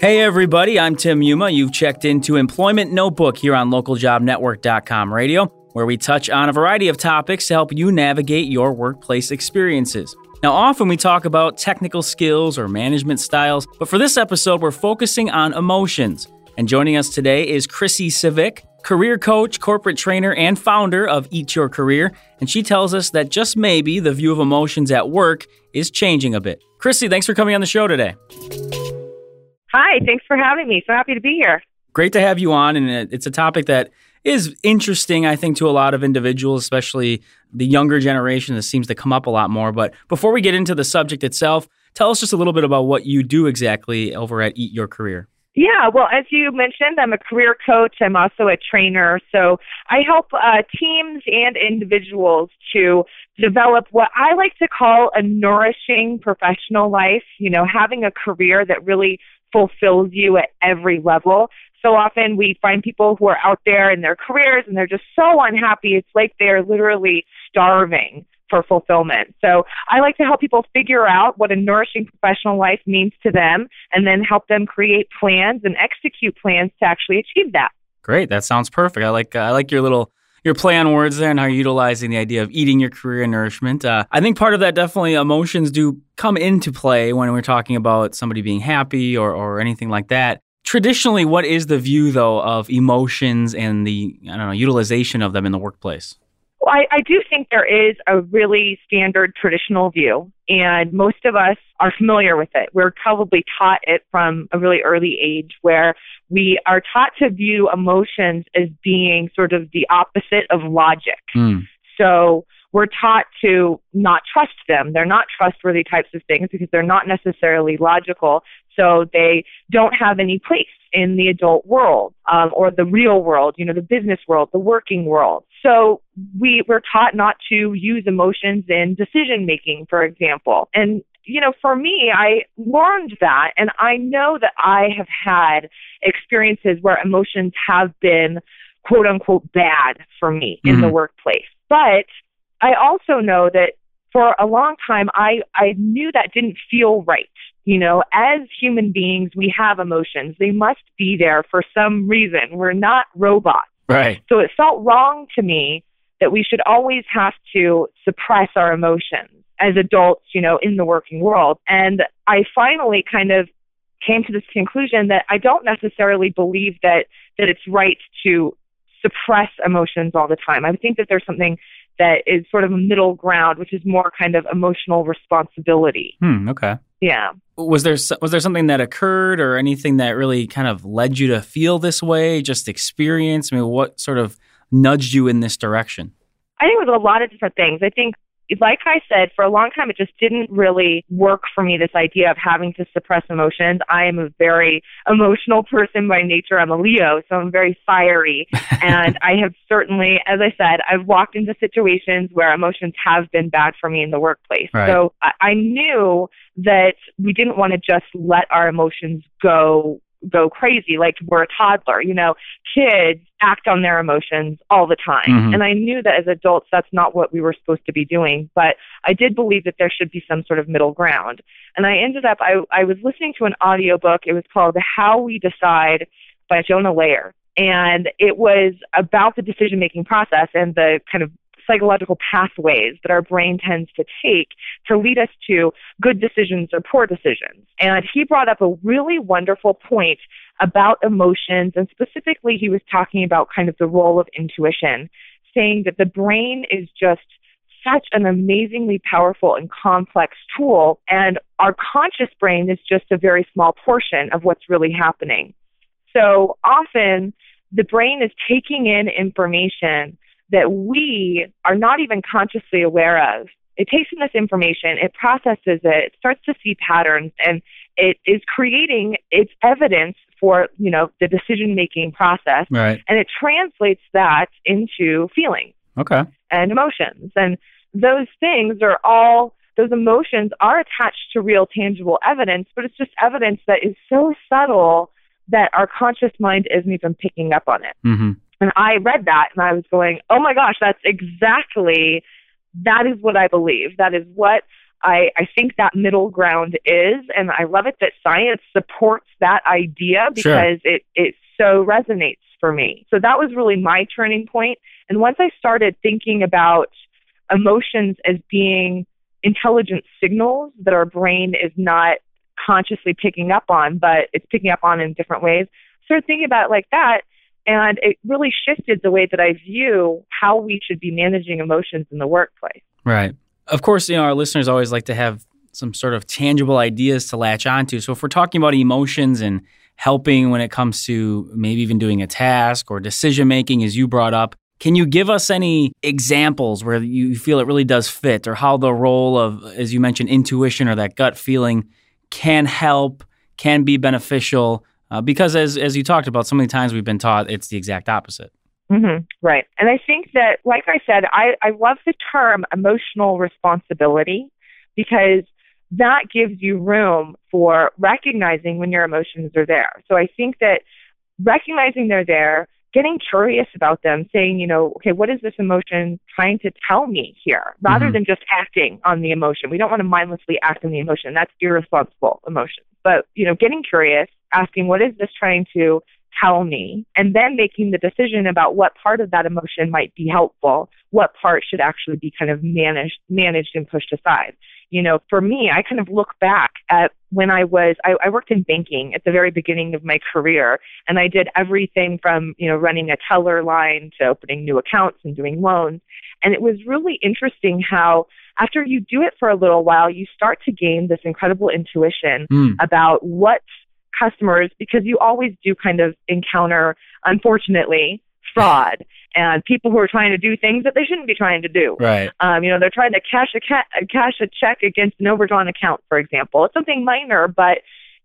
Hey, everybody, I'm Tim Muma. You've checked into Employment Notebook here on localjobnetwork.com radio, where we touch on a variety of topics to help you navigate your workplace experiences. Now, often we talk about technical skills or management styles, but for this episode, we're focusing on emotions. And joining us today is Chrissy Scivicque, career coach, corporate trainer, and founder of Eat Your Career. And she tells us that just maybe the view of emotions at work is changing a bit. Chrissy, thanks for coming on the show today. Hi, thanks for having me. So happy to be here. Great to have you on. And it's a topic that is interesting, I think, to a lot of individuals, especially the younger generation that seems to come up a lot more. But before we get into the subject itself, tell us just a little bit about what you do exactly over at Eat Your Career. Yeah, well, as you mentioned, I'm a career coach. I'm also a trainer. So I help uh, teams and individuals to develop what I like to call a nourishing professional life, you know, having a career that really fulfills you at every level. So often we find people who are out there in their careers and they're just so unhappy. It's like they're literally starving for fulfillment. So I like to help people figure out what a nourishing professional life means to them and then help them create plans and execute plans to actually achieve that. Great. That sounds perfect. I like uh, I like your little your play on words there and how you're utilizing the idea of eating your career and nourishment. Uh, I think part of that definitely emotions do come into play when we're talking about somebody being happy or, or anything like that. Traditionally, what is the view though of emotions and the I don't know utilization of them in the workplace? Well, I, I do think there is a really standard traditional view, and most of us are familiar with it. We're probably taught it from a really early age where we are taught to view emotions as being sort of the opposite of logic. Mm. So we're taught to not trust them. They're not trustworthy types of things because they're not necessarily logical. So they don't have any place in the adult world um, or the real world, you know, the business world, the working world. So we were taught not to use emotions in decision making, for example. And you know, for me, I learned that, and I know that I have had experiences where emotions have been quote unquote bad for me mm-hmm. in the mm-hmm. workplace. But I also know that for a long time, I, I knew that didn't feel right. You know, as human beings, we have emotions. They must be there for some reason. We're not robots. Right. So it felt wrong to me that we should always have to suppress our emotions as adults, you know, in the working world. And I finally kind of came to this conclusion that I don't necessarily believe that that it's right to suppress emotions all the time. I think that there's something that is sort of a middle ground, which is more kind of emotional responsibility. Hmm, okay. Yeah. Was there was there something that occurred or anything that really kind of led you to feel this way? Just experience. I mean, what sort of nudged you in this direction? I think it was a lot of different things. I think like I said, for a long time, it just didn't really work for me, this idea of having to suppress emotions. I am a very emotional person by nature. I'm a Leo, so I'm very fiery. and I have certainly, as I said, I've walked into situations where emotions have been bad for me in the workplace. Right. So I, I knew that we didn't want to just let our emotions go go crazy like we're a toddler you know kids act on their emotions all the time. Mm-hmm. and i knew that as adults that's not what we were supposed to be doing but i did believe that there should be some sort of middle ground. And i ended up i i was listening to an audiobook. It was called how we decide by jonah lehrer and it was about the decision making process and the kind of psychological pathways that our brain tends to take to lead us to good decisions or poor decisions. And he brought up a really wonderful point about emotions, and specifically, he was talking about kind of the role of intuition, saying that the brain is just such an amazingly powerful and complex tool, and our conscious brain is just a very small portion of what's really happening. So often, the brain is taking in information that we are not even consciously aware of. It takes in this information, it processes it, it starts to see patterns, and it is creating its evidence for you know the decision making process, right. and it translates that into feelings, okay, and emotions, and those things are all those emotions are attached to real tangible evidence, but it's just evidence that is so subtle that our conscious mind isn't even picking up on it. Mm-hmm. And I read that and I was going, oh my gosh, that's exactly, that is what I believe. That is what I, I think that middle ground is, and I love it that science supports that idea because sure. it, it so resonates for me. So that was really my turning point. And once I started thinking about emotions as being intelligent signals that our brain is not consciously picking up on, but it's picking up on in different ways, started thinking about it like that. And it really shifted the way that I view how we should be managing emotions in the workplace. Right. Of course, you know, our listeners always like to have some sort of tangible ideas to latch onto. So if we're talking about emotions and helping when it comes to maybe even doing a task or decision making, as you brought up, can you give us any examples where you feel it really does fit or how the role of, as you mentioned, intuition or that gut feeling can help, can be beneficial? Uh, because as, as you talked about, so many times we've been taught it's the exact opposite. Mm-hmm. Right. And I think that, like I said, I, I love the term emotional responsibility because that gives you room for recognizing when your emotions are there. So I think that recognizing they're there, getting curious about them, saying, you know, okay, what is this emotion trying to tell me here? Rather mm-hmm. than just acting on the emotion. We don't want to mindlessly act on the emotion. That's irresponsible emotion. But, you know, getting curious, asking, what is this trying to tell me, and then making the decision about what part of that emotion might be helpful, what part should actually be kind of managed, managed and pushed aside. You know, for me, I kind of look back at when I was, I, I worked in banking at the very beginning of my career, and I did everything from, you know, running a teller line to opening new accounts and doing loans. And it was really interesting how after you do it for a little while, you start to gain this incredible intuition mm. about what customers because you always do kind of encounter, unfortunately, fraud and people who are trying to do things that they shouldn't be trying to do. Right. Um, you know, they're trying to cash a ca- cash a check against an overdrawn account, for example. It's something minor, but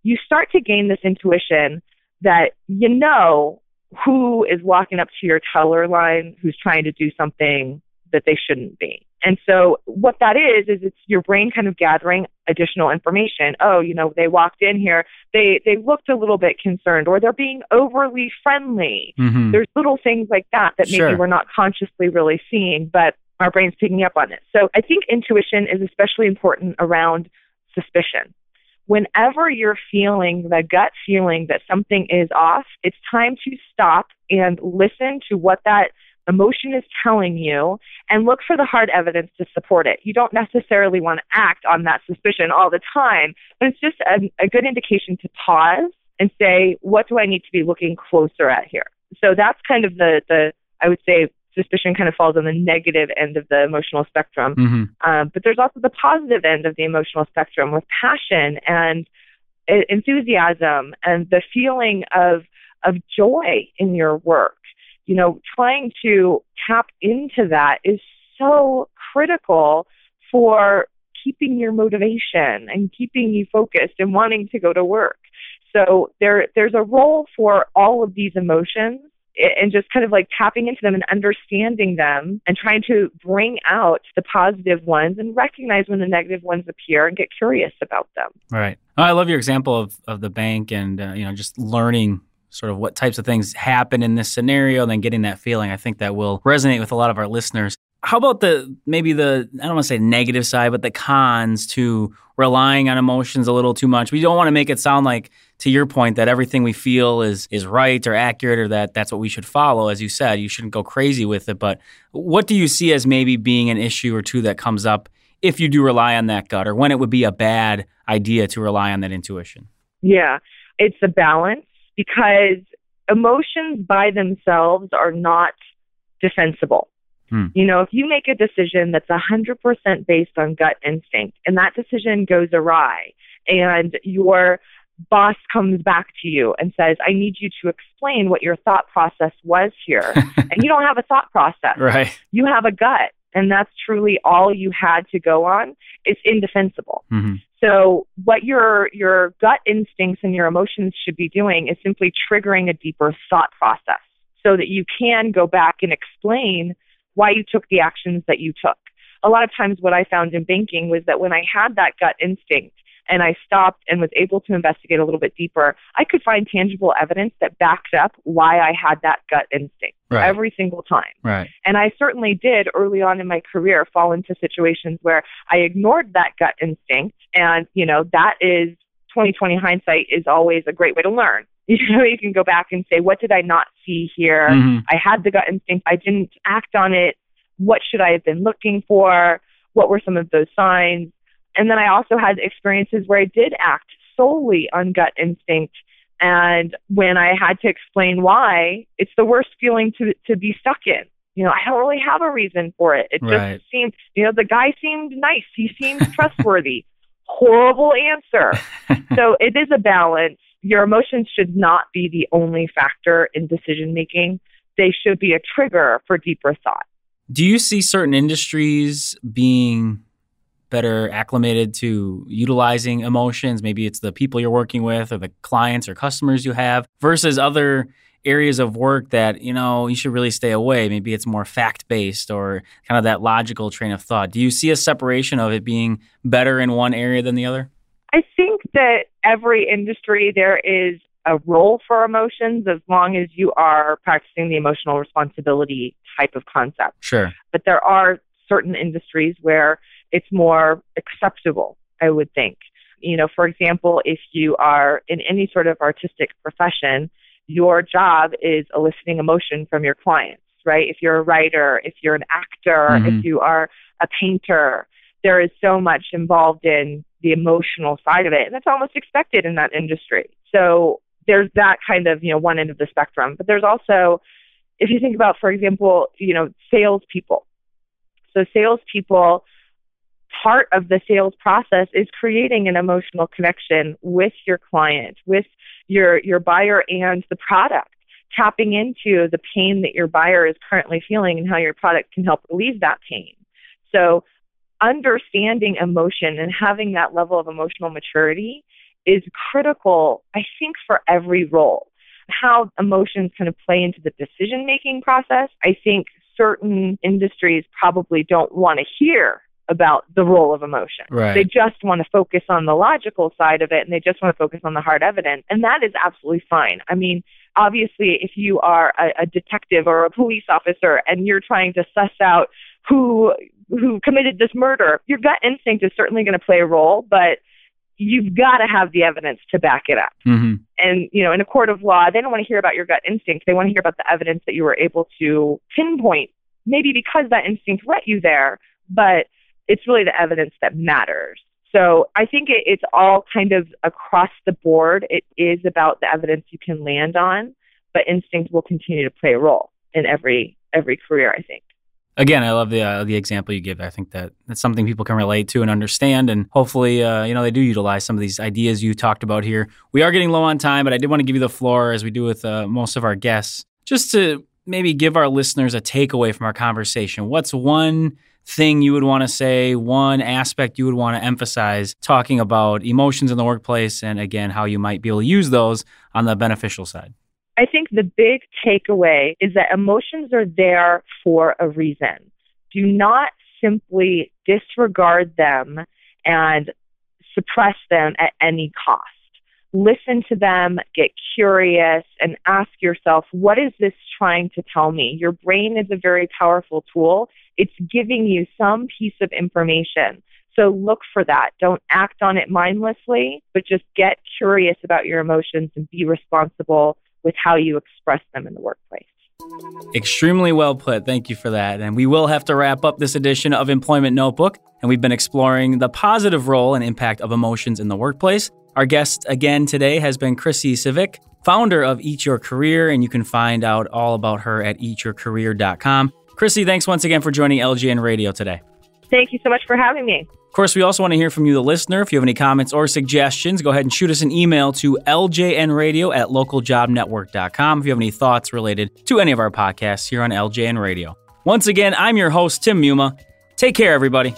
you start to gain this intuition that you know who is walking up to your teller line who's trying to do something that they shouldn't be. And so what that is is it's your brain kind of gathering additional information. Oh, you know, they walked in here, they they looked a little bit concerned or they're being overly friendly. Mm-hmm. There's little things like that that maybe sure. we're not consciously really seeing, but our brain's picking up on it. So I think intuition is especially important around suspicion. Whenever you're feeling the gut feeling that something is off, it's time to stop and listen to what that emotion is telling you and look for the hard evidence to support it. You don't necessarily want to act on that suspicion all the time, but it's just a, a good indication to pause and say, what do I need to be looking closer at here? So that's kind of the, the I would say, suspicion kind of falls on the negative end of the emotional spectrum. Mm-hmm. Um, but there's also the positive end of the emotional spectrum with passion and enthusiasm and the feeling of of joy in your work you know, trying to tap into that is so critical for keeping your motivation and keeping you focused and wanting to go to work. So there there's a role for all of these emotions and just kind of like tapping into them and understanding them and trying to bring out the positive ones and recognize when the negative ones appear and get curious about them. Right. I love your example of, of the bank and uh, you know just learning sort of what types of things happen in this scenario, and then getting that feeling. I think that will resonate with a lot of our listeners. How about the maybe the I don't want to say negative side, but the cons to relying on emotions a little too much. We don't want to make it sound like to your point that everything we feel is is right or accurate or that that's what we should follow as you said you shouldn't go crazy with it but what do you see as maybe being an issue or two that comes up if you do rely on that gut or when it would be a bad idea to rely on that intuition yeah it's a balance because emotions by themselves are not defensible. Hmm. You know, if you make a decision that's 100% based on gut instinct and that decision goes awry and your boss comes back to you and says, I need you to explain what your thought process was here. and you don't have a thought process. Right. You have a gut and that's truly all you had to go on, it's indefensible. Mm-hmm. So what your your gut instincts and your emotions should be doing is simply triggering a deeper thought process so that you can go back and explain why you took the actions that you took. A lot of times what I found in banking was that when I had that gut instinct and I stopped and was able to investigate a little bit deeper, I could find tangible evidence that backed up why I had that gut instinct right. every single time. Right. And I certainly did early on in my career fall into situations where I ignored that gut instinct. And, you know, that is 2020 hindsight is always a great way to learn. You know, you can go back and say, what did I not see here? Mm-hmm. I had the gut instinct. I didn't act on it. What should I have been looking for? What were some of those signs? And then I also had experiences where I did act solely on gut instinct. And when I had to explain why, it's the worst feeling to to be stuck in. You know, I don't really have a reason for it. It right. just seemed, you know, the guy seemed nice. He seemed trustworthy. Horrible answer. so it is a balance. Your emotions should not be the only factor in decision making. They should be a trigger for deeper thought. Do you see certain industries being better acclimated to utilizing emotions. Maybe it's the people you're working with or the clients or customers you have versus other areas of work that, you know, you should really stay away. Maybe it's more fact based or kind of that logical train of thought. Do you see a separation of it being better in one area than the other? I think that every industry there is a role for emotions as long as you are practicing the emotional responsibility type of concept. Sure. But there are certain industries where it's more acceptable, I would think. You know, for example, if you are in any sort of artistic profession, your job is eliciting emotion from your clients, right? If you're a writer, if you're an actor, mm-hmm. if you are a painter, there is so much involved in the emotional side of it. And that's almost expected in that industry. So there's that kind of, you know, one end of the spectrum. But there's also, if you think about, for example, you know, salespeople. So salespeople part of the sales process is creating an emotional connection with your client, with your your buyer and the product, tapping into the pain that your buyer is currently feeling and how your product can help relieve that pain. So understanding emotion and having that level of emotional maturity is critical, I think, for every role. How emotions kind of play into the decision making process, I think certain industries probably don't want to hear about the role of emotion. Right. They just want to focus on the logical side of it and they just want to focus on the hard evidence. And that is absolutely fine. I mean, obviously, if you are a, a detective or a police officer and you're trying to suss out who who committed this murder, your gut instinct is certainly going to play a role, but you've got to have the evidence to back it up. Mm-hmm. And, you know, in a court of law, they don't want to hear about your gut instinct. They want to hear about the evidence that you were able to pinpoint, maybe because that instinct led you there, but it's really the evidence that matters. So I think it, it's all kind of across the board. It is about the evidence you can land on, but instinct will continue to play a role in every every career. I think. Again, I love the uh, the example you give. I think that that's something people can relate to and understand, and hopefully, uh, you know, they do utilize some of these ideas you talked about here. We are getting low on time, but I did want to give you the floor, as we do with uh, most of our guests, just to maybe give our listeners a takeaway from our conversation. What's one thing you would want to say, one aspect you would want to emphasize talking about emotions in the workplace, and again, how you might be able to use those on the beneficial side? I think the big takeaway is that emotions are there for a reason. Do not simply disregard them and suppress them at any cost listen to them, get curious, and ask yourself, what is this trying to tell me? Your brain is a very powerful tool. It's giving you some piece of information. So look for that. Don't act on it mindlessly, but just get curious about your emotions and be responsible with how you express them in the workplace. Extremely well put. Thank you for that. And we will have to wrap up this edition of Employment Notebook. And we've been exploring the positive role and impact of emotions in the workplace. Our guest again today has been Chrissy Scivicque, founder of Eat Your Career, and you can find out all about her at eatyourcareer.com. Chrissy, thanks once again for joining LJN Radio today. Thank you so much for having me. Of course, we also want to hear from you, the listener. If you have any comments or suggestions, go ahead and shoot us an email to ljnradio at localjobnetwork.com if you have any thoughts related to any of our podcasts here on LJN Radio. Once again, I'm your host, Tim Muma. Take care, everybody.